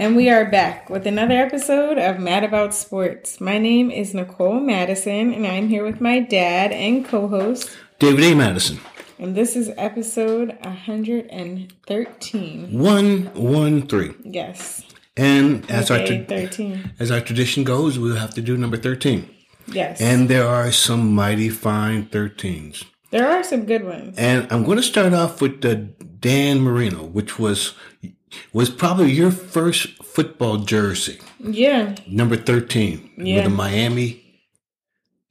And we are back with another episode of Mad About Sports. My name is Nicole Madison, and I'm here with my dad and co host, David A. Madison. And this is episode 113. 113. Yes. And as our, tra- 13. as our tradition goes, we'll have to do number 13. Yes. And there are some mighty fine 13s. there are some good ones. And I'm going to start off with the Dan Marino, which was was probably your first football jersey, Yeah. number 13, Yeah. with the Miami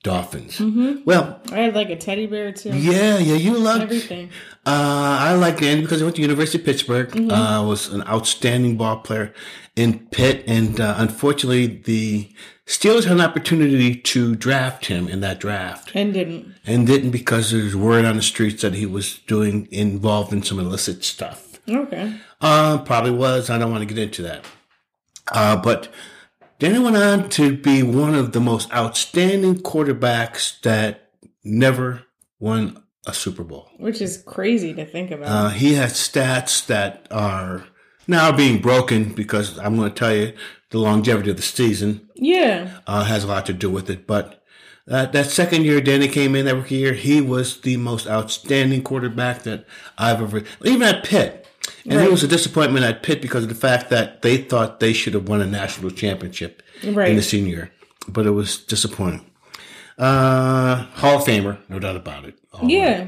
Dolphins. Mm-hmm. Well, I had like a teddy bear too. yeah, yeah, you loved Everything. Uh, I like Danny because I went to University of Pittsburgh. Mm-hmm. Uh, was an outstanding ball player in Pitt, and uh, unfortunately, the Steelers had an opportunity to draft him in that draft, And didn't. and didn't because there's word on the streets that he was doing involved in some illicit stuff. Okay. Uh, probably was. I don't want to get into that. Uh, but Danny went on to be one of the most outstanding quarterbacks that never won a Super Bowl. Which is crazy to think about. Uh, he has stats that are now being broken because I'm going to tell you the longevity of the season yeah. uh, has a lot to do with it. But uh, that second year Danny came in that rookie year, he was the most outstanding quarterback that I've ever, even at Pitt. And Right. it was a disappointment at Pitt because of the fact that they thought they should have won a national championship Right. in the senior year. But it was disappointing. Uh, Hall of Famer, no doubt about it. All Yeah.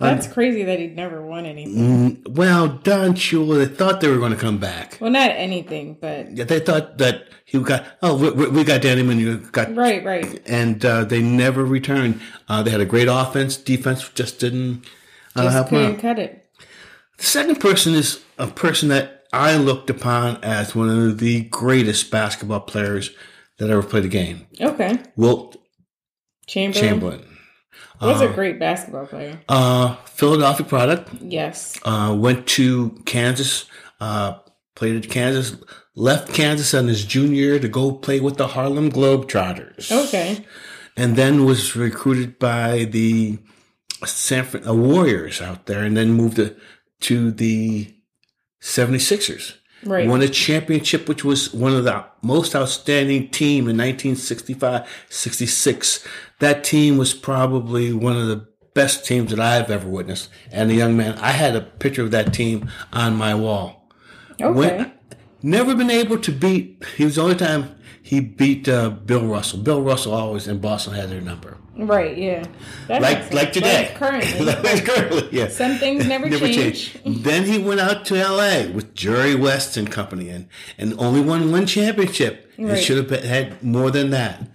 That's crazy that he'd never won anything. Mm, well, Don Shula, they thought they were going to come back. Well, not anything, but Yeah, they thought that he got, oh, we, we- got Danny Manu, got, right, right. and uh, they never returned. Uh, they had a great offense. Defense just didn't uh, Just couldn't cut it. The second person is a person that I looked upon as one of the greatest basketball players that ever played a game. Okay. Wilt Chamberlain, Chamberlain. was a great basketball player. Uh, Philadelphia product. Yes. uh, went to Kansas, uh, played at Kansas, left Kansas on his junior year to go play with the Harlem Globetrotters. Okay. And then was recruited by the San Fran- uh, Warriors out there and then moved to, to the 76ers. Right. Won a championship, which was one of the most outstanding team in 1965, 66. That team was probably one of the best teams that I've ever witnessed. And a young man, I had a picture of that team on my wall. Okay. When- never been able to beat, he was the only time he beat uh, Bill Russell. Bill Russell always in Boston had their number. right. Yeah. That Like, like today. Like currently. Like currently, yeah. Some things never, change. then he went out to L.A. with Jerry West and company, and and only won one championship. Right. Should have been- had more than that.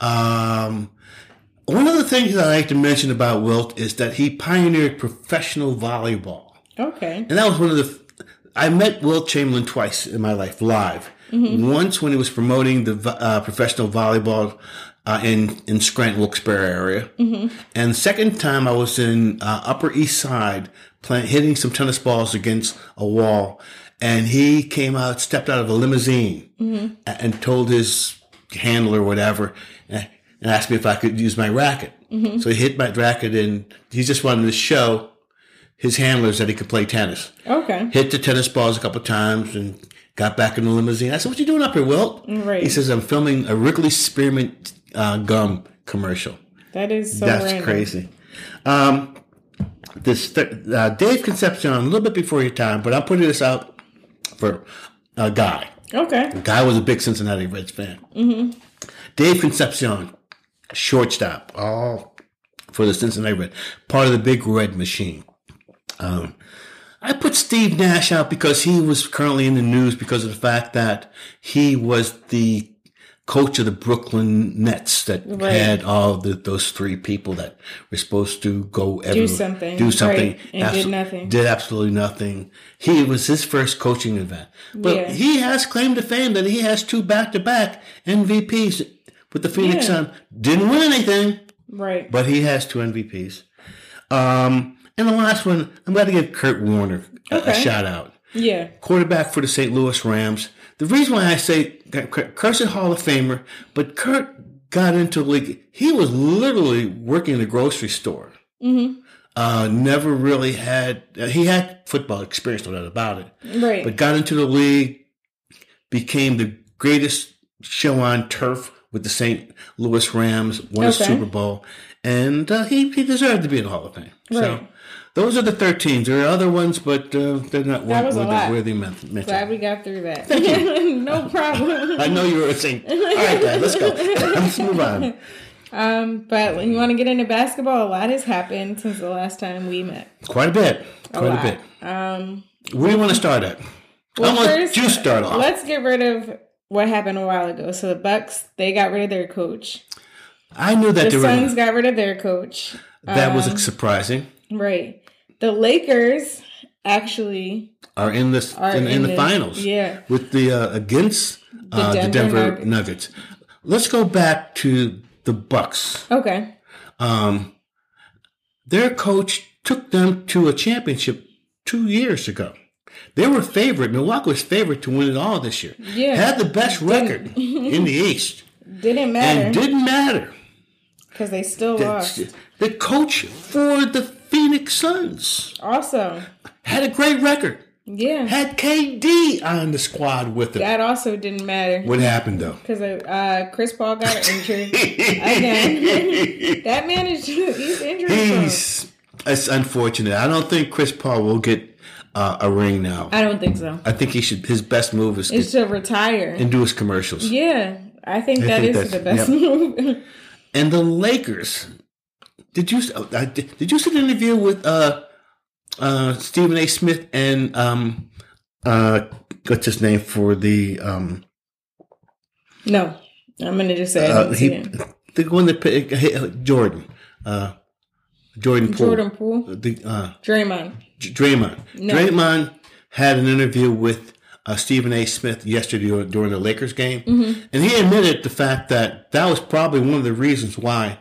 Um, one of the things that I like to mention about Wilt is that he pioneered professional volleyball, Okay. and that was one of the. I met Wilt Chamberlain twice in my life live. Once when he was promoting the uh, professional volleyball uh, in in Scranton, Wilkes-Barre area, and the second time I was in uh, Upper East Side playing, hitting some tennis balls against a wall, and he came out, stepped out of a limousine, a- and told his handler whatever, and and asked me if I could use my racket. So he hit my racket, and he just wanted to show his handlers that he could play tennis Okay. hit the tennis balls a couple of times and got back in the limousine. I said, "What you doing up here, Wilt?" Right. He says, "I'm filming a Wrigley Spearmint uh, gum commercial." That is so That's random. crazy. Um, this th- uh, Dave Concepcion, a little bit before your time, but I'm putting this out for a guy. Okay. Guy was a big Cincinnati Reds fan. Mm-hmm. Dave Concepcion, shortstop, all for the Cincinnati Reds, part of the big red machine. Um, I put Steve Nash out because he was currently in the news because of the fact that he was the coach of the Brooklyn Nets that Right. had all the, those three people that were supposed to go everywhere, something, do something, right, and did nothing. did absolutely nothing. He was his first coaching event, but Yeah. he has claimed to fame that he has two back-to-back MVPs with the Phoenix Yeah. Sun. Didn't win anything, Right. but he has two MVPs. Um, and the last one, I'm going to give Kurt Warner a, a shout out. Yeah. Quarterback for the St. Louis Rams. The reason why I say that Kurt's a Hall of Famer, but Kurt got into the league. He was literally working in a grocery store. Mm-hmm. Uh, never really had, uh, he had football experience, no doubt about it, Right. but got into the league became the greatest show on turf with the St. Louis Rams, won Okay. a Super Bowl, and uh, he he deserved to be in the Hall of Fame. So Right. Those are the thirteens. There are other ones, but uh, they're not That was a worthy, worthy mention. Glad we got through that. no problem. I know you were saying, all right, Dad, let's go. Let's move on. Um, but when you want to get into basketball, a lot has happened since the last time we met. Quite a bit. A Quite a, lot. bit. Um, Where do you want to start at? well, first, you start off. Let's get rid of what happened a while ago. So the Bucks, they got rid of their coach. I knew that The they were, Suns got rid of their coach. that was Um, surprising. Right. The Lakers actually Are in this are in, in, the, this- finals Yeah. with the uh, against uh, the Denver Denver Nuggets. Let's go back to the Bucks. Okay. Um, their coach took them to a championship two years ago. They were favored. Milwaukee was favored to win it all this year. Yeah. Had the best record in the East, Didn't matter and didn't matter. because they still lost. The, the coach for the Phoenix Suns Also, had a great record. yeah, Had KD on the squad with him. that also didn't matter What happened though? because uh, Chris Paul got injured again. that man is he's injured. He's it's unfortunate. I don't think Chris Paul will get uh, a ring now. I don't think so. I think he should. His best move is get, to retire. and do his commercials. Yeah, I think that think is the best yep. move. And the Lakers. Did you uh, did, did you see the interview with uh, uh, Stephen A. Smith and um, uh, what's his name for the um, no, I'm gonna just say I uh, didn't he the one that picked- uh, Jordan uh, Jordan Poole. Jordan Poole, the uh, Draymond. Draymond. No. Draymond had an interview with uh, Stephen A. Smith yesterday during, during the Lakers game, Mm-hmm. and he admitted the fact that that was probably one of the reasons why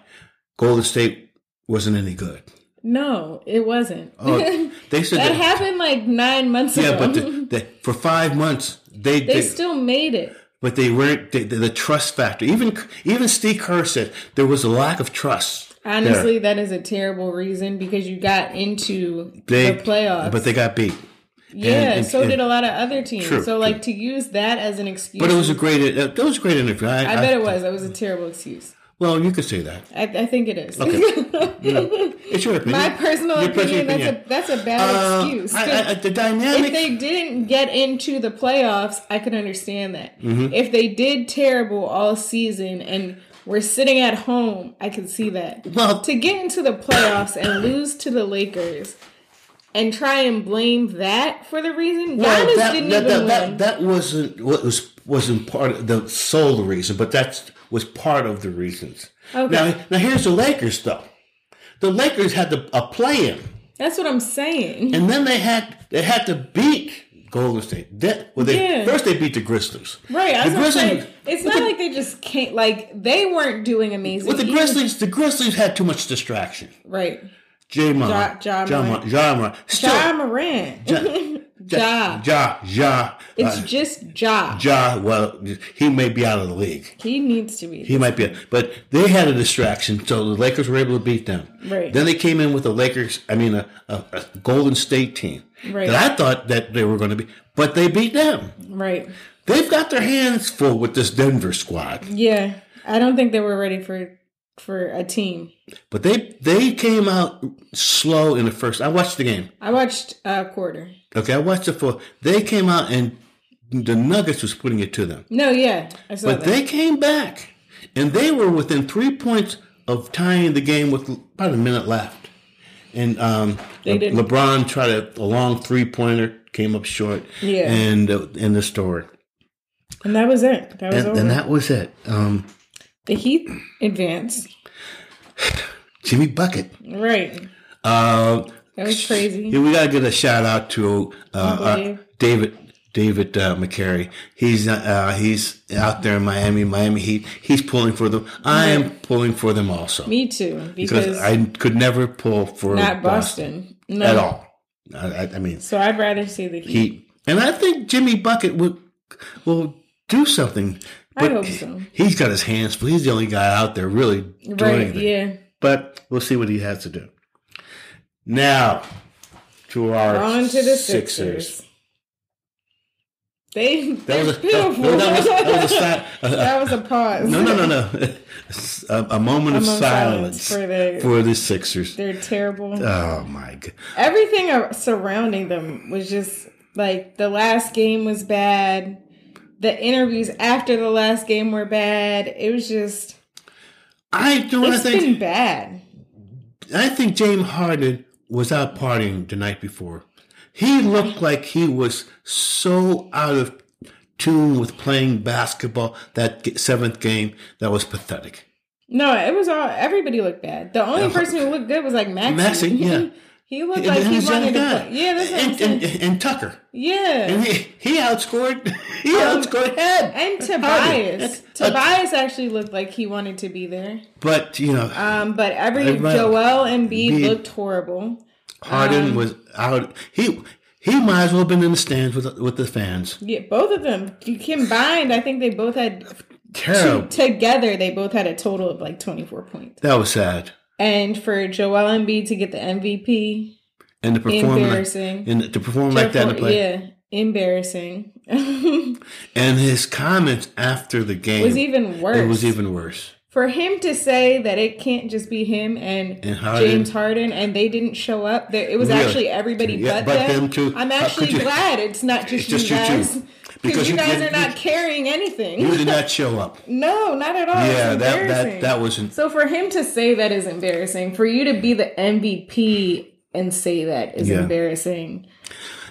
Golden State wasn't any good. No, it wasn't. Oh, they said that that, happened like nine months yeah, ago. Yeah, but the, the, for five months they, they they still made it. but they weren't they, the, the trust factor. Even even Steve Kerr said there was a lack of trust. there. Honestly, that is a terrible reason because you got into they the playoffs. but they got beat. yeah, and- so and- did a lot of other teams. True, so, like to use that as an excuse, But it was a great that was a great interview. I, I bet it was. That was a terrible excuse. Well, you could say that. I, I think it is. Okay. It's your opinion. My personal Your opinion, personal that's a that's a bad Uh, excuse. I, I, the if they didn't get into the playoffs, I could understand that. Mm-hmm. If they did terrible all season and were sitting at home, I could see that. well, To get into the playoffs and lose to the Lakers and try and blame that for the reason, well, Giannis that, didn't that, even that, win. that, that wasn't what was wasn't part of the sole reason, but that was part of the reasons. Okay. Now, now here's the Lakers though. The Lakers had the, a play in, That's what I'm saying. and then they had they had to beat Golden State. That, well, they, Yeah. first they beat the Grizzlies. Right, I The was Grizzlies- it's not like they just can't, like, they weren't doing amazing. With the. Grizzlies, the Grizzlies had too much distraction. Right. J-Mon, Ja- Ja Ja, Morant. Ja Morant. Still, Ja Morant. Ja. Ja, Ja, Ja. It's uh, just Ja. Ja. Well, he may be out of the league. He needs to be. He might be, but they had a distraction, so the Lakers were able to beat them. Right. Then they came in with the Lakers. I mean, a, a, a Golden State team Right. that I thought that they were going to be, but they beat them. Right. They've got their hands full with this Denver squad, Yeah. I don't think they were ready for for a team. but they they came out slow in the first. I watched the game. I watched a quarter. Okay, I watched it for. They came out and the Nuggets was putting it to them. No, yeah. I saw But that. they came back, and they were within three points of tying the game with about a minute left. And um, They didn't- LeBron tried a, a long three pointer, came up short. Yeah. And uh, in the story, and that was it. That was and, over. and that was it. Um, the Heat advanced. Jimmy Bucket. Right. Uh, That was crazy. yeah, we gotta give a shout out to uh, uh, David. David uh, McCary. He's uh, he's out there in Miami, Miami Heat. He's pulling for them. I am pulling for them also. Me too. because Because I could never pull for not Boston, Boston. No. at all. I, I, mean, So I'd rather see the Heat. he and I think Jimmy Bucket will will do something. I But hope so. He's got his hands full. He's the only guy out there really doing Right. Yeah. But we'll see what he has to do. Now to our On to the Sixers. Sixers. They That they're was a, beautiful. that, that was, that was a, That was a pause. no, no, no, no. A, a moment of moment silence, silence for the- for the Sixers. They're terrible. Oh my god! Everything surrounding them was just like the last game was bad. The interviews after the last game were bad. It was just I don't I it's think been bad. I think James Harden was out partying the night before. He looked like he was so out of tune with playing basketball that seventh game that was pathetic. No, it was all everybody looked bad. The only person who looked good was like Maxi. Maxey, yeah. he looked like he wanted to play. Yeah, that's what I'm and, saying. and, and Tucker. yeah. And he, he outscored he Um, outscored Head. And Tobias. Tobias actually looked like he wanted to be there. But you know, Um, but every Joel Embiid Embiid. looked horrible. Harden um, was out. He he might as well have been in the stands with with the fans. Yeah, both of them You combined. I think they both had Terrible. together. They both had a total of like twenty four points. That was sad. And for Joel Embiid to get the MVP, And to perform like, embarrassing. and to perform like that play. yeah, embarrassing. And his comments after the game was even worse. It was even worse. For him to say that it can't just be him and, And Harden. James Harden and they didn't show up. There, it was actually everybody Yeah, but, but them. them. I'm actually you- glad it's not just, It's just you you guys. Because Because you you guys are not carrying anything. You did not show up. no, not at all. Yeah, that that that wasn't. So for him to say that is embarrassing. For you to be the MVP and say that is Yeah. embarrassing.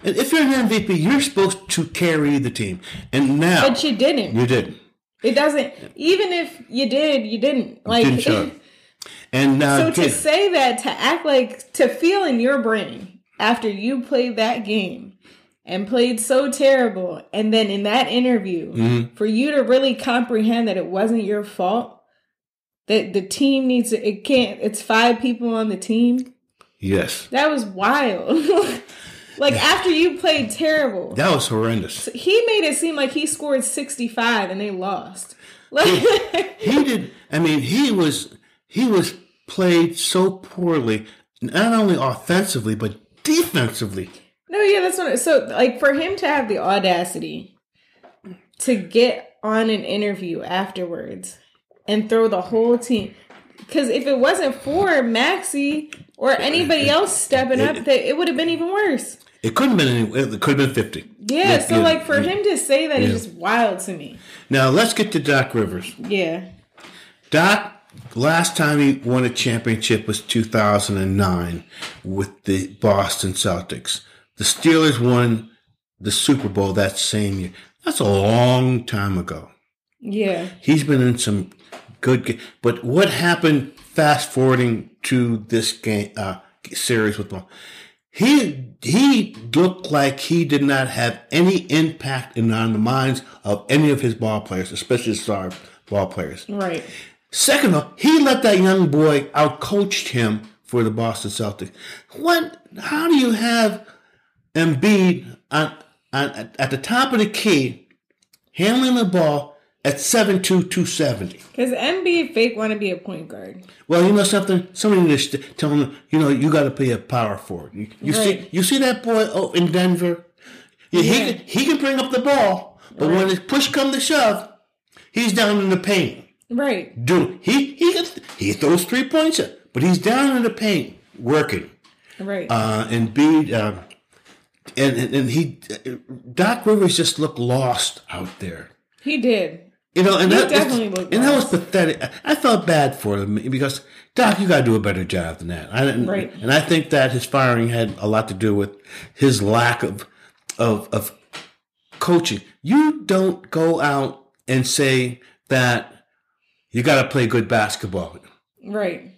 And if you're an MVP, you're supposed to carry the team. And now But you didn't. you did. It doesn't. Even if you did, you didn't. Like Didn't show. And now So to say that, to act like, to feel in your brain after you played that game and played so terrible, and then in that interview, Mm-hmm. for you to really comprehend that it wasn't your fault, that the team needs to, it can't, it's five people on the team. yes, That was wild. like after you played terrible, that was horrendous. he made it seem like he scored 65 and they lost. Like, He did. I mean, he was he was played so poorly, not only offensively but defensively. No, yeah, that's what. So, like, for him to have the audacity to get on an interview afterwards and throw the whole team, because if it wasn't for Maxey or anybody else stepping up, that it would have been even worse. It couldn't have been. Any, it could have been fifty. Yeah. So, yeah, like, for yeah. him to say that is Yeah. just wild to me. Now let's get to Doc Rivers. Yeah. Doc, last time he won a championship was 2009 with the Boston Celtics. The Steelers won the Super Bowl that same year. That's a long time ago. Yeah. He's been in some good ga- but what happened fast forwarding to this game uh, series with ball? He he looked like he did not have any impact in on the minds of any of his ball players, especially star ball players. Right. Second of all, he let that young boy outcoached him for the Boston Celtics. What? How do you have Embiid on, on, at the top of the key, handling the ball at 7'2", 270? Because Embiid fake want to be a point guard. Well, you know something. Somebody to tell him. You know, you got to play a power forward. You, you see, you see that boy oh, in Denver. Yeah, Yeah. He can, he can bring up the ball, but when the push come to shove, he's down in the paint. Right. Dude, he he gets- he throws three points, but he's down in the paint working. Right. Uh, and B, uh, and, and and he Doc Rivers just looked lost out there. he did. You know, and He that definitely and that was pathetic. I- felt bad for him because Doc, you got to do a better job than that. I didn't, Right. and I think that his firing had a lot to do with his lack of of of coaching. You don't go out and say that you got to play good basketball. Right.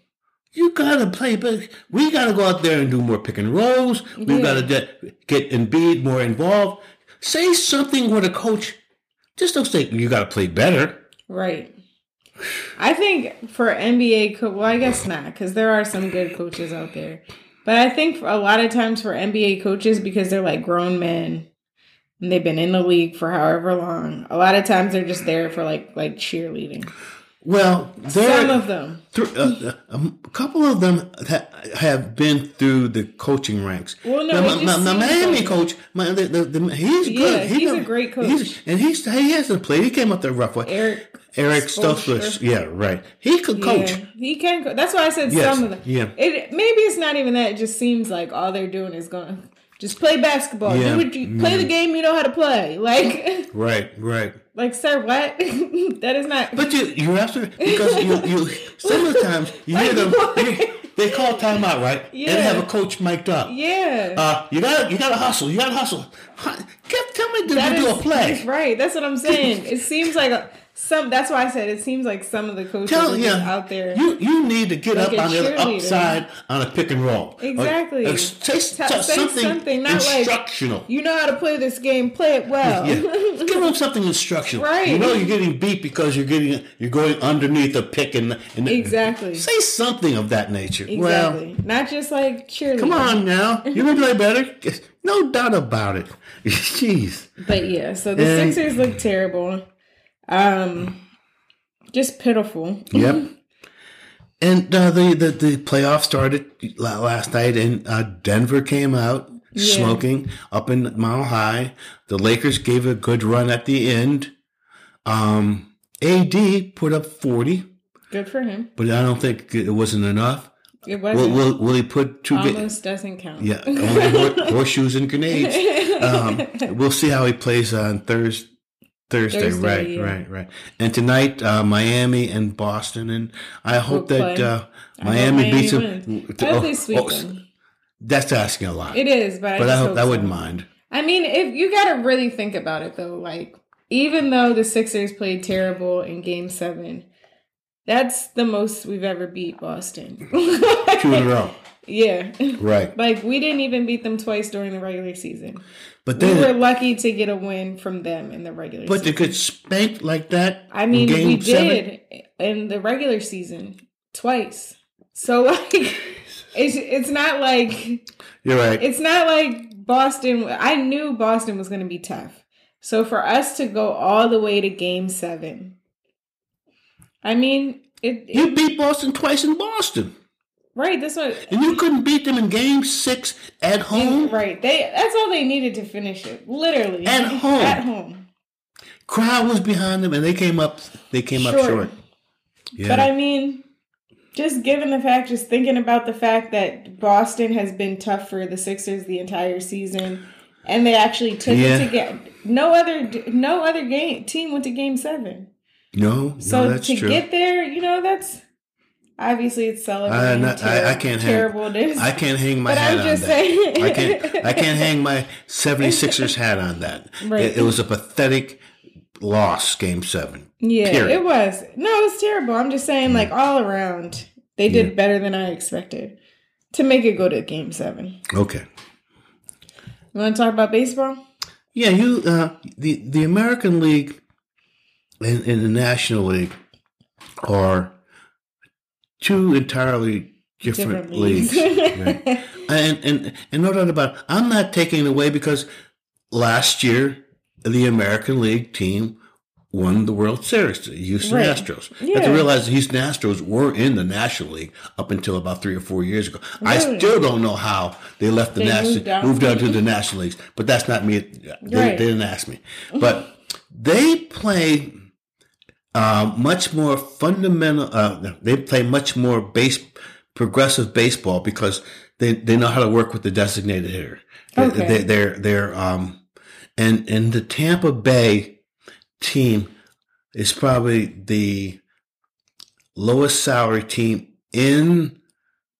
You gotta play, but we gotta go out there and do more pick and rolls. We Yeah. gotta get, get Embiid more involved. Say something with a coach. Just don't say you gotta play better. Right. I think for NBA, co- well, I guess not, because there are some good coaches out there. But I think a lot of times for NBA coaches, because they're like grown men and they've been in the league for however long, a lot of times they're just there for like like cheerleading. Well, there Some of them. Th- uh, uh, a couple of them ha- have been through the coaching ranks. Well, no, Now, it my, just my, my Miami coach, my, the, the, the, he's Yeah, good. He he's a great coach. he's- and he's he hasn't played. He came up the rough way. Eric. Eric. Stoltzfus. Yeah, right. He could coach. Yeah, he can. Co- That's why I said Yes, some of them. yeah. It maybe it's not even that. It just seems like all they're doing is going. Just play basketball. Yeah, Do what you play the game you know how to play. Like, Right, right. Like, sir, what? that is not. But you, you're absolutely because you, you. Some of the times you hear them. they call timeout, right? And Yeah. they have a coach mic'd up. yeah. Uh, you gotta, you gotta hustle. You gotta hustle. Tell me to That do is- a play. Right. That's what I'm saying. It seems like a, some. That's why I said it seems like some of the coaches Tell yeah, out there. You you need to get Like up on the upside on a pick and roll. Exactly. or tell say something, something, not like- instructional. you know how to play this game. Play it well. yeah, give them something instructional. Right. You know you're getting beat because you're getting you're going underneath a pick and, and Exactly. Say something of that nature. Well, exactly. Not just like cheerleading. come on now, you can play better. No doubt about it. Jeez. But yeah, so the And- Sixers look terrible. Um just pitiful. Yep. And uh, the, the the playoff started last night, and uh, Denver came out Yeah. smoking up in Mile High. The Lakers gave a good run at the end. Um, AD put up forty, Good for him. but I don't think it wasn't enough. It wasn't will, will he put two? Ga- almost doesn't count. yeah, horseshoes and grenades. Um, we'll see how he plays on Thursday. Thursday, Thursday, right, yeah. right, right. And tonight, uh, Miami and Boston, and I hope Will that uh, I hope Miami beats them. I hope they sweep them. That's asking a lot, It is, but I, but I just hope hope I wouldn't mind. I mean, if you got to really think about it though, like even though the Sixers played terrible in Game Seven, that's the most we've ever beat Boston. Two in a row, yeah, right? like we didn't even beat them twice during the regular season. But We were lucky to get a win from them in the regular. but season. they could spank like that. I mean, we seven? did in the regular season twice. So like, it's it's not like You're right. it's not like Boston. I knew Boston was going to be tough. So for us to go all the way to Game Seven, I mean, it, it you beat Boston twice in Boston, right. This one, and you couldn't beat them in Game Six at home. right? They that's all they needed to finish it. Literally At home. At home. Crowd was behind them, and they came up. They came up Short. short. Yeah. But I mean, just given the fact, just thinking about the fact that Boston has been tough for the Sixers the entire season, and they actually took Yeah. it to get no other no other game team went to Game Seven. no, So no, to true. get there, you know, that's obviously it's celebrating. I, I can't hang. I can't hang my But hat I'm on just that. saying. I can't. I can't hang my 76ers hat on that. Right. It, it was a pathetic loss, Game Seven. yeah, period. it was. No, it was terrible. I'm just saying, like all around, they did better than I expected to make it go to Game Seven. Okay. You want to talk about baseball? Yeah, you. Uh, the the American League and, and the National League are two entirely different, Different leagues. Right. And and and no doubt about it, I'm not taking it away because last year the American League team won the World Series, the Houston Right. Astros. You have to realize the Houston Astros were in the National League up until about three or four years ago. I still don't know how they left the They National moved down. moved down to the National Leagues, but that's not me. They, Right. they didn't ask me. But they play uh, much more fundamental. Uh, they play much more base progressive baseball because they, they know how to work with the designated hitter. They- Okay. They, they're they're um and and the Tampa Bay team is probably the lowest salary team in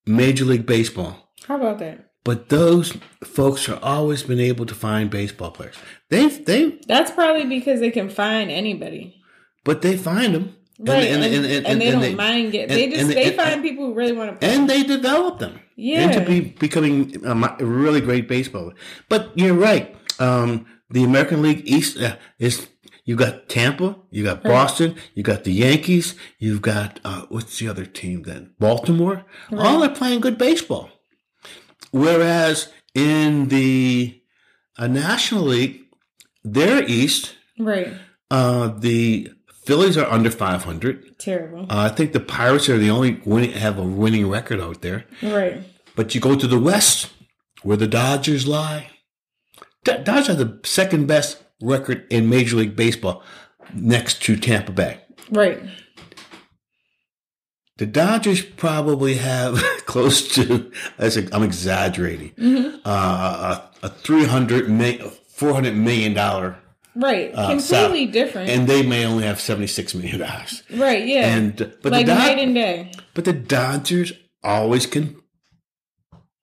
Major League Baseball. How about that? But those folks have always been able to find baseball players. They they That's probably because they can find anybody. But they find them. Right. And, and, they don't mind getting they just and they and- find people who really want to play. and they develop them Yeah. into be, becoming a really great baseball. But you're right. Um, the American League East uh, is you got Tampa, you got Boston, you got the Yankees, you've got uh, what's the other team then? Baltimore. All are playing good baseball. Whereas in the uh, National League, their East, right. uh, the Phillies are under 500. Terrible. Uh, I think the Pirates are the only winning, have a winning record out there. Right. But you go to the West, where the Dodgers lie. D- Dodgers are the second best record in Major League Baseball, next to Tampa Bay. Right. The Dodgers probably have close to, I'm exaggerating, Mm-hmm. uh, a, a 300 million, 400 million dollar, Right. uh, Completely different. and they may only have 76 million dollars. right. Yeah. And but like the Dod- night and day. but the Dodgers always can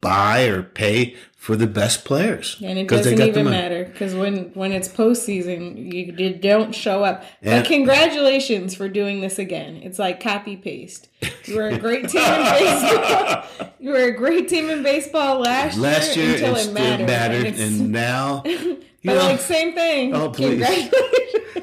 buy or pay for the best players And it doesn't even matter because when when it's postseason, you, you don't show up. And- but congratulations for doing this again. It's like copy paste. You were a great team in baseball. You were a great team in baseball last, Last year until it mattered. mattered, it's- and now but know, like same thing. Oh, please.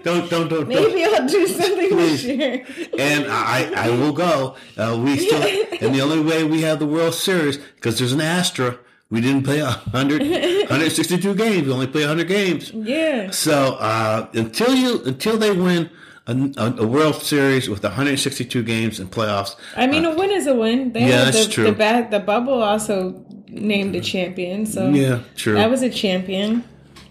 Don't don't don't. don't. Maybe I'll do something Please. this year. and I, I will go. Uh, we still, and the only way we have the World Series because there's an Astra. We didn't play 100, 162 games. We only play 100 games. Yeah. So uh, until you until they win a, World Series with 162 games and playoffs, I mean, a win is a win. They Yeah, that's the, true. The, ba- the bubble also named a champion, so yeah, true. that was a champion.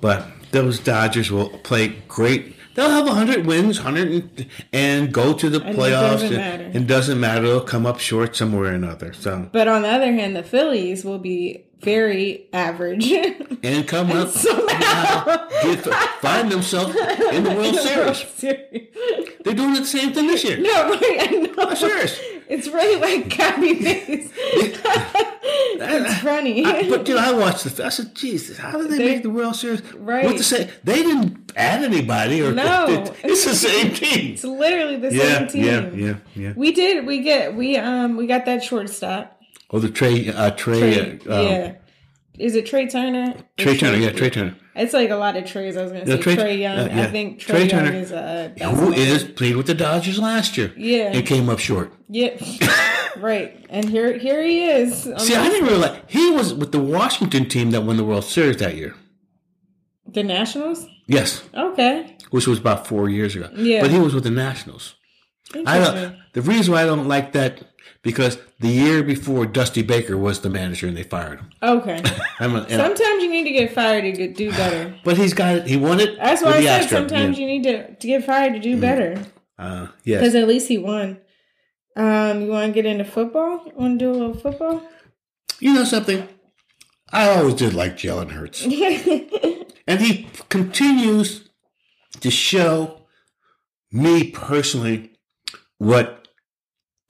But those Dodgers will play great. They'll have 100 wins, 100 and, and go to the it playoffs. doesn't and- matter. It doesn't matter. They'll come up short somewhere or another. So But on the other hand, the Phillies will be very average. and come up Somehow. get, find themselves in the World Series. Series. They're doing the same thing this year. No, right, I know. serious. It's really like copy paste. it's funny. I- but dude, I watched the. I said, "Jesus, how did they, They- make the World Series?" Right. What to say? They didn't add anybody, or No. it's the same team. it's literally the Yeah, same team. yeah, yeah, yeah. We did. We get. We um. We got that shortstop. Oh, the Trey, uh, Trey, Trey, uh, um, yeah. Is it Trea Turner? Trey It's Turner, yeah, Trea Turner, It's like a lot of Treys. I was going to Yeah, say Trey- Trey, Young. uh, yeah. I think Trey, Trey Young Turner. is uh, that's who is played with the Dodgers last year. Yeah. and came up short. Yeah, right. And here, here he is. See, I didn't realize he was with the Washington team that won the World Series that year. the Nationals. Yes, Okay, which was about four years ago. Yeah. but he was with the Nationals. I don't. The reason why I don't like that because the year before Dusty Baker was the manager and they fired him. Okay. A, Sometimes you need to get fired to do better. but he's got it. He won it. That's why I said sometimes Yeah. you need to, to get fired to do better. Uh, yes. Because at least he won. Um, you want to get into football? Want to do a little football? You know something? I always did like Jalen Hurts, and he continues to show me personally what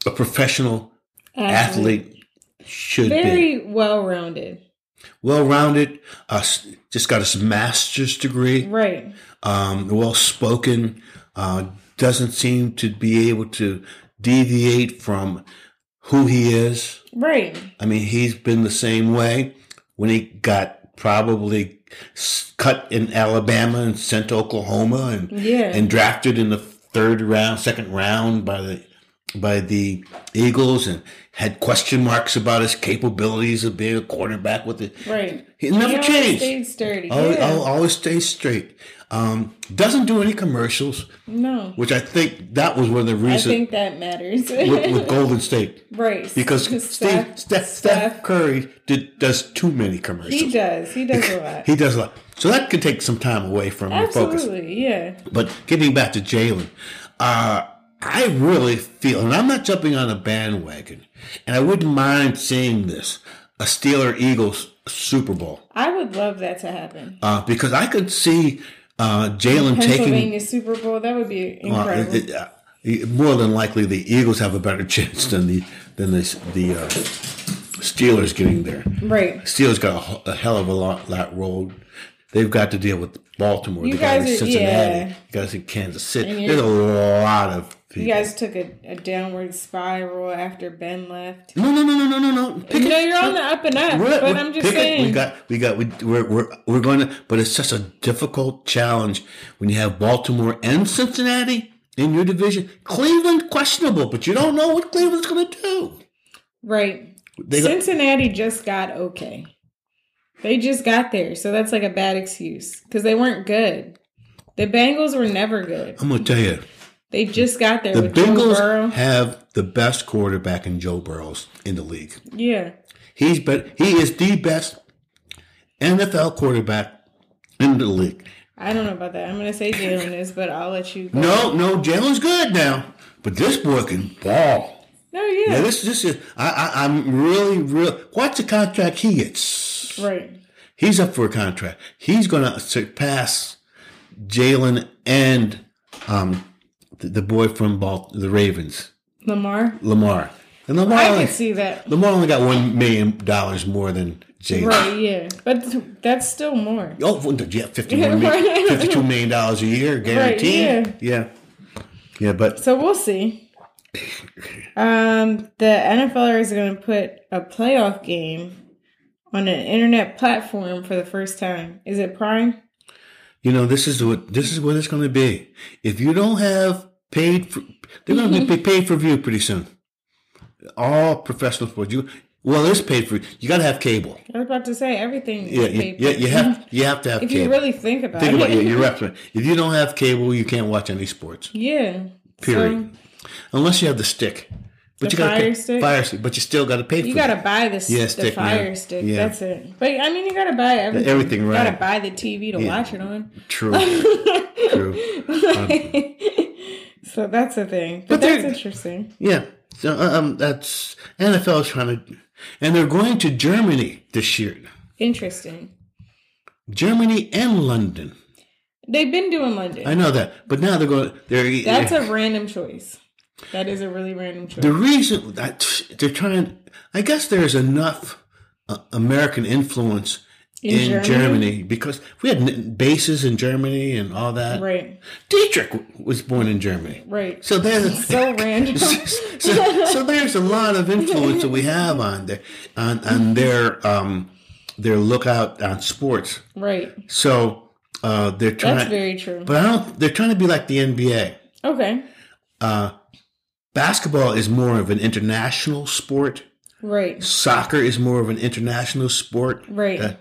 a professional athlete should be. Very well rounded. Well rounded, uh, just got his master's degree. Right. um, well spoken, uh, doesn't seem to be able to deviate from who he is. Right. I mean, he's been the same way when he got probably cut in Alabama and sent to Oklahoma and Yeah. and drafted in the third round, second round by the by the Eagles and had question marks about his capabilities of being a quarterback with it. Right. he never He always changed. Stayed sturdy. Always, yeah. al- always stay straight. Um, doesn't do any commercials, no. which I think that was one of the reasons. I think that matters. with, with Golden State right. because Steph, Steph, Steph Curry did, does too many commercials. He does. He does a lot. He does a lot, so that could take some time away from your focus. Absolutely. Yeah. But getting back to Jalen, uh, I really feel, and I'm not jumping on a bandwagon, and I wouldn't mind seeing this a Steeler Eagles Super Bowl I would love that to happen. uh, because I could see uh, Jalen taking. Pennsylvania Super Bowl. That would be Uh, incredible. it- uh, more than likely, the Eagles have a better chance than the than the the uh, Steelers getting there. right. Steelers got a, a hell of a lot, lot road. They've got to deal with Baltimore. You they got guys are- Cincinnati. yeah. You guys in Kansas City. There's a lot of people. You guys took a, a downward spiral after Ben left. no, no, no, no, no, no, no. Pick No, it. you're on the up and up. We're- but we're- I'm just pick it. We got, we got, we, we're, we're, we're going to, but it's such a difficult challenge when you have Baltimore and Cincinnati in your division. Cleveland, questionable, but you don't know what Cleveland's going to do. right. They got, Cincinnati just got okay. They just got there, so that's like a bad excuse because they weren't good. The Bengals were never good. I'm going to tell you, They just got there The Bengals have the best quarterback in Joe Burrows in the league. Yeah. He's but he is the best NFL quarterback in the league. I don't know about that. I'm gonna say Jalen is, but I'll let you go. No, no, Jalen's good now, but this boy can ball. No, yeah. Yeah, this this is I, I I'm really real. Watch the contract he gets. right. He's up for a contract. He's going to surpass Jalen and um the, the boy from Bal- the Ravens, Lamar. Lamar. And Lamar I only, can see that. Lamar only got one million dollars more than Jalen. Right, yeah. But that's still more. Oh, yeah, fifty-one million, fifty-two million dollars a year guaranteed. yeah. yeah, But So we'll see. Um, the NFL is going to put a playoff game on an internet platform for the first time. Is it Prime? you know this is what this is what it's going to be. If you don't have paid, for, they're going to be paid for view pretty soon. All professional sports, you well, it's paid for. You got to have cable. I was about to say everything. Yeah, you, yeah, you have you have to have If cable. you really think about Think it. about it. You're right. If you don't have cable, you can't watch any sports. yeah. Period. Unless you have the stick. But The you Fire pay, stick? Fire stick. But you still got to pay for You it. gotta buy the, Yeah, the stick, fire man. stick. Yeah. That's it. But I mean, you gotta buy everything. Everything, You gotta buy the TV to Yeah. watch it on. True. True. So that's the thing. But But, that's interesting. Yeah. So uh, um, that's NFL is trying to, and they're going to Germany this year. Interesting. Germany and London. They've been doing London. I know that, but now they're going. They're That's a random choice. That is a really random choice. the reason that they're trying. I guess there's enough uh, American influence in, In Germany? Germany? because we had bases in Germany and all that. right. Dietrich was born in Germany. Right. So there's So random. so, so there's a lot of influence that we have on their on, on their um their lookout on sports. right. So uh they're trying That's very true. but I don't they're trying to be like the NBA. Okay. Uh basketball is more of an international sport. Right. Soccer is more of an international sport. Right. Uh,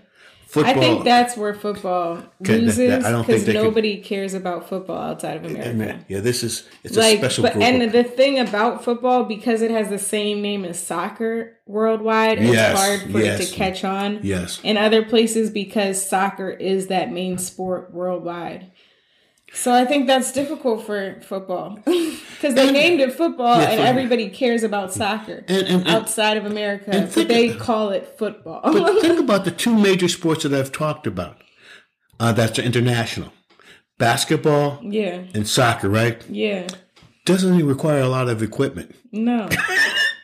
football I think that's where football loses that- I don't think because they could- nobody cares about football outside of America. yeah, this is it's a like special but, group. and the thing about football because it has the same name as soccer worldwide it's hard for it to catch on yes. in other places because soccer is that main sport worldwide so i think that's difficult for football because they And- named it football Yeah, and everybody cares about soccer And, and, outside of america and but think- they call it football But think about the two major sports that I've talked about. Uh, that's international. Basketball yeah and soccer, right? yeah Doesn't require a lot of equipment. no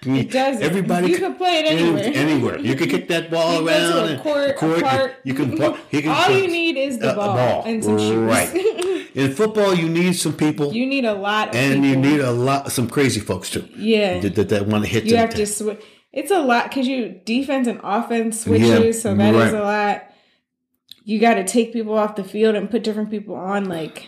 it doesn't Everybody you can play it anywhere Anywhere. You can kick that ball You go around. to a and- court, a park. You can, par- you can All you need is the uh, a- a ball, and some shoes. Right. In football, you need some people, you need a lot of and people. you need a lot, some crazy folks too. yeah. That, that, that want to hit you have to switch. It's a lot because you defense and offense switches, Yeah, so that is right. a lot. You got to take people off the field and put different people on. Like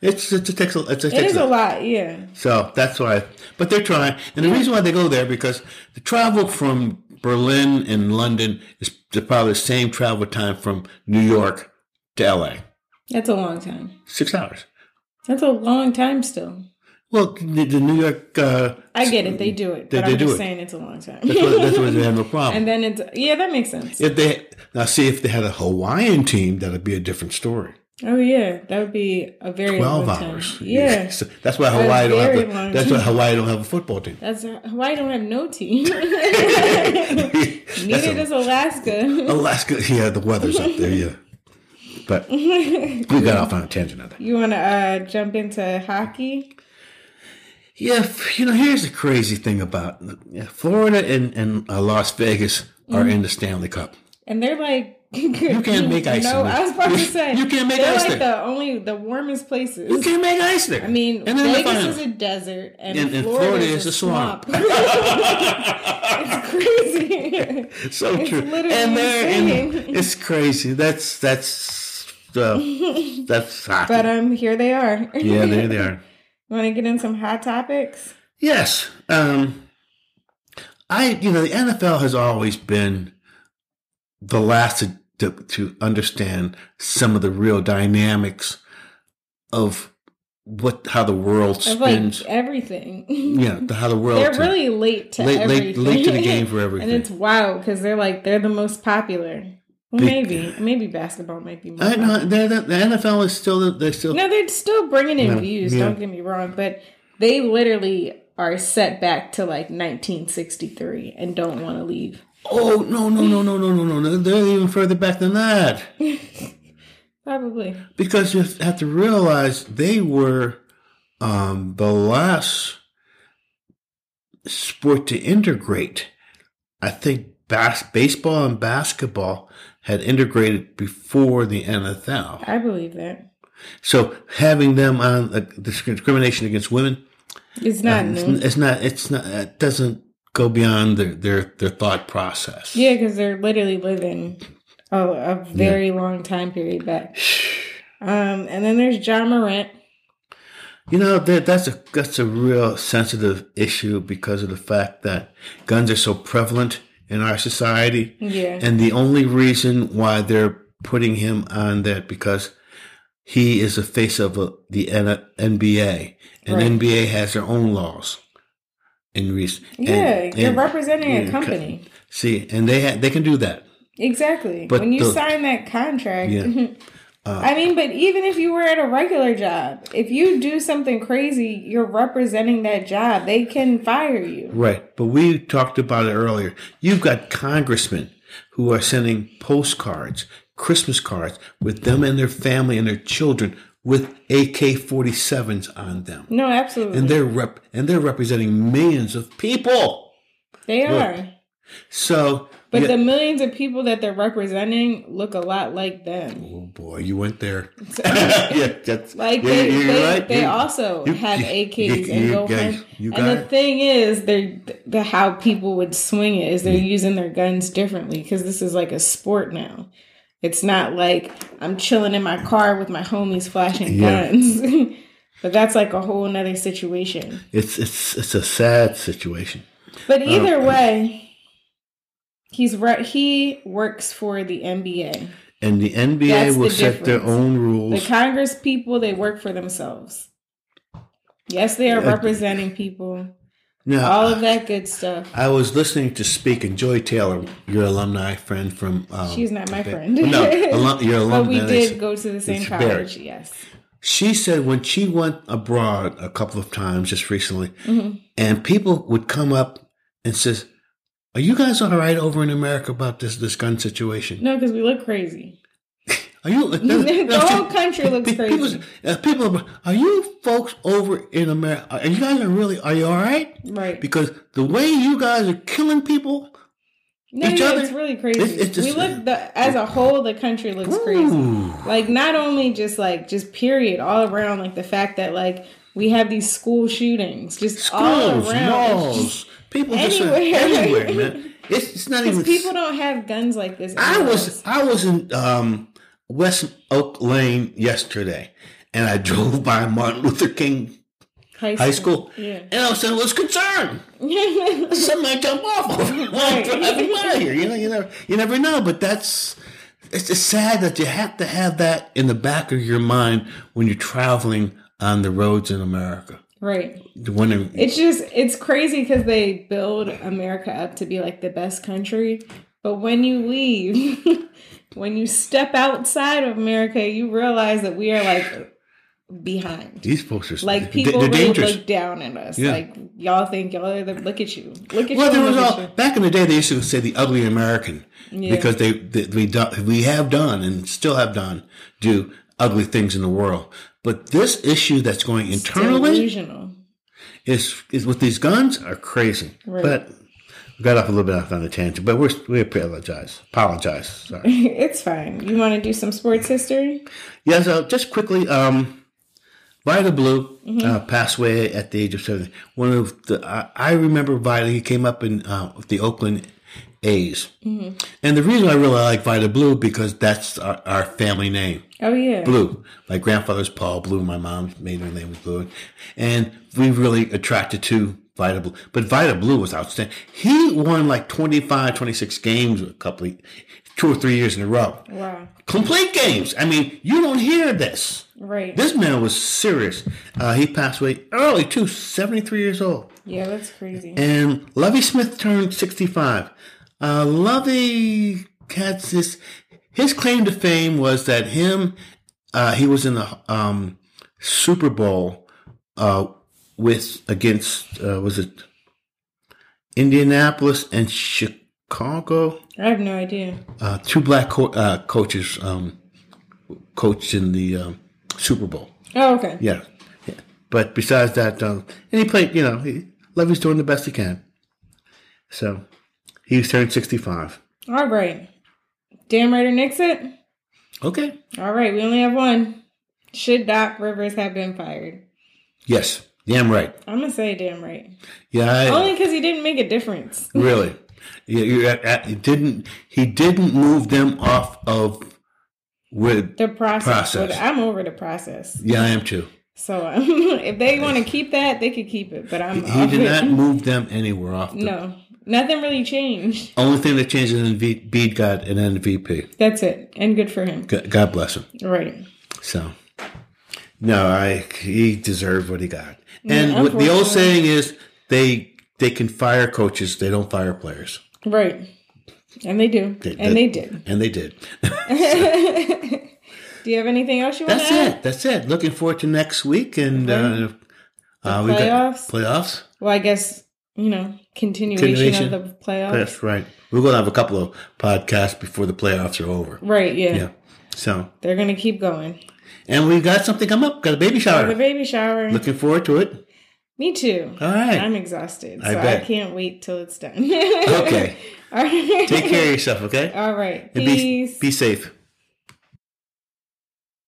It's, it's, it takes a, it's, it it takes is a, lot. Yeah, So that's why, but they're trying, and the reason why they go there because the travel from Berlin and London is probably the same travel time from New York to LA, that's a long time. six hours. That's a long time still. Well, the, the New York, uh, I get it. They do it, They- but they I'm do just it. saying it's a long time. that's why, that's why they have no problem. and then it's yeah, that makes sense. if they now see if they had a Hawaiian team, that'd be a different story. Oh yeah, that would be a very Twelve long time. hours. Yeah. So that's why Hawaii don't have. A, that's why. Hawaii don't have a football team. That's Hawaii don't have no team. Neither does Alaska. Alaska. Yeah, the weather's up there. Yeah, but we got off on a tangent on that. You want to uh, jump into hockey? Yeah, you know, here's the crazy thing about yeah, Florida and, and uh, Las Vegas are in the Stanley Cup. And they're like, you can't make ice No. I was about to say You can't make they're ice like there. the only the warmest places. You can't make ice there. I mean, and then the Vegas is a desert, and, And- and Florida, Florida is, a swamp. swamp. it's crazy. so it's true. And they're and it's crazy. That's that's uh, that's hockey. but um, here they are. yeah, there they are. Want to get in some hot topics? Yes. Um, I, you know, the NFL has always been the last to, to, to understand some of the real dynamics of what how the world Of like spins. everything. yeah, the, how the world. they're turns. really late to Late- late- everything. late to the game for everything, and it's wild because they're like they're the most popular. Well, Be- maybe maybe basketball might be more. I know they're, the, NFL is still they're still No, they're still bringing in Yeah, views. yeah. Don't get me wrong, but they literally are set back to like 1963 and don't want to leave. Oh no no no no no no no! They're even further back than that. Probably because you have to realize they were um, the last sport to integrate. I think bas- baseball and basketball had integrated before the NFL. I believe that. So having them on uh, discrimination against women, it's not uh, it's, it's, not. It's not. It doesn't go beyond their their, their thought process. Yeah, because they're literally living a, a very long time period back. Um, and then there's Ja Morant. You know that that's a that's a real sensitive issue because of the fact that guns are so prevalent in our society, Yeah. and the only reason why they're putting him on that because he is the face of uh, the N- NBA, and Right. NBA has their own laws. In recent, yeah, you're and- representing yeah, a company. See, and they ha- they can do that. Exactly. But when you the- sign that contract, Yeah. Uh, I mean, but even if you were at a regular job, if you do something crazy, you're representing that job. They can fire you. Right. But we talked about it earlier. You've got congressmen who are sending postcards, Christmas cards with them and their family and their children with AK 47s on them. No, absolutely. And they're rep- and they're representing millions of people. they Look, are. So But yeah- the millions of people that they're representing look a lot like them. Oh boy, you went there. yeah, that's Like yeah, they, they, right. they also you- have AKs you- and go guys- And the it. thing is, they're the how people would swing it is they're using their guns differently because this is like a sport now. It's not like I'm chilling in my car with my homies flashing Yeah. guns. but that's like a whole nother situation. It's it's it's a sad situation. But um, either Okay. way, he's right. He works for the NBA. And the NBA That's will the set their own The. Congress people, they work for themselves. Yes, they are uh, representing people. Now, All of that good stuff. I was listening to Speak, and Joy Taylor, your alumni friend from. Um, She's not my friend. no, alum, your alumni. But we did go to the same college, yes. She said when she went abroad a couple of times just recently, Mhm. and people would come up and says, "Are you guys all right over in America about this this gun situation? No, because we look crazy. Are you the whole country looks People, crazy. uh, people, are- are you folks over in America? Are you guys are really? Are you all right? Right. Because the way you guys are killing people, No, each other- it's really crazy. it's- it's just- we look the as a whole, the country looks crazy. Like not only just like just period all around, like the fact that like we have these school shootings just all around. malls, people just Anywhere. anywhere, man. It's, it's not even. People don't have guns like this. I was. I was in um, West Oak Lane yesterday, and I drove by Martin Luther King High School, Yeah. and of a I was concerned. Something might jump off while driving by here. You know, you never you never know. But that's it's just sad that you have to have that in the back of your mind when you're traveling on the roads in America. right. When It's just it's crazy because they build America up to be like the best country, but when you leave, when you step outside of America, you realize that we are like behind. these folks are Like people they're really dangerous. look down at us. Yeah. Like y'all think y'all are the look at you, look at Well, you, Well, there was all back in the day. They used to say the ugly American Yeah. because they, they we do, we have done and still have done do ugly things in the world. But this issue that's going internally is is with these guns are crazy. Right. But got off a little bit off on a tangent. But we're we apologize. Apologize. Sorry. it's fine. You want to do some sports history? yeah. So just quickly, um, Vida Blue Mm-hmm. uh, passed away at the age of seventy. One of the I, I remember Vida. He came up in uh, the Oakland A's, Mm-hmm. and the reason I really like Vida Blue because that's our, our family name. Oh yeah, Blue. My grandfather's Paul Blue. My mom's maiden name was Blue, and we really attracted to Vida Blue. But Vida Blue was outstanding. He won like 25, 26 games a couple of, two or three years in a row. Wow. Complete games. I mean, you don't hear this. Right. This man was serious. Uh, he passed away early too, 73 years old. yeah, that's crazy. And Lovie Smith turned 65. Uh, Lovie had this, his claim to fame was that him, uh, he was in the um, Super Bowl uh, with, against, uh, was it Indianapolis and Chicago? I have no idea. Uh, two black co- uh, coaches um, coached in the um, Super Bowl. Oh, okay. Yeah. yeah. But besides that, um, and he played, you know, he, Lovie's doing the best he can. So he's turned 65. All right. Damn right or nix it? Okay. All right, we only have one. Should Doc Rivers have been fired? Yes. Damn right. I'm gonna say damn right. Yeah. I, Only because he didn't make a difference. really. Yeah, at, at, he didn't he didn't move them off of with The process. Process. I'm over the process. yeah I am too. So um, if they want to keep that, they could keep it. But I'm He off did it. not move them anywhere off. The, No, nothing really changed. Only thing that changed is Embiid got an MVP. That's it, and good for him. God God bless him. Right. So, no, I he deserved what he got. And Yeah, the old saying is they they can fire coaches, they don't fire players, Right. And they do. They- and they- they did. and they did. Do you have anything else you want That's to add? it. That's it. Looking forward to next week and uh, uh, we got playoffs? playoffs. Well, I guess, you know, continuation, Continuation. of the playoffs. That's right. We're going to have a couple of podcasts before the playoffs are over. Right, yeah. Yeah. So, They're going to keep going. And we got something coming up. Got a baby The a baby shower. Looking forward to it. Me too. All right. I'm exhausted. I so I, bet. can't wait till it's done. Okay. All right. Take care of yourself. Okay. All right. And be be safe.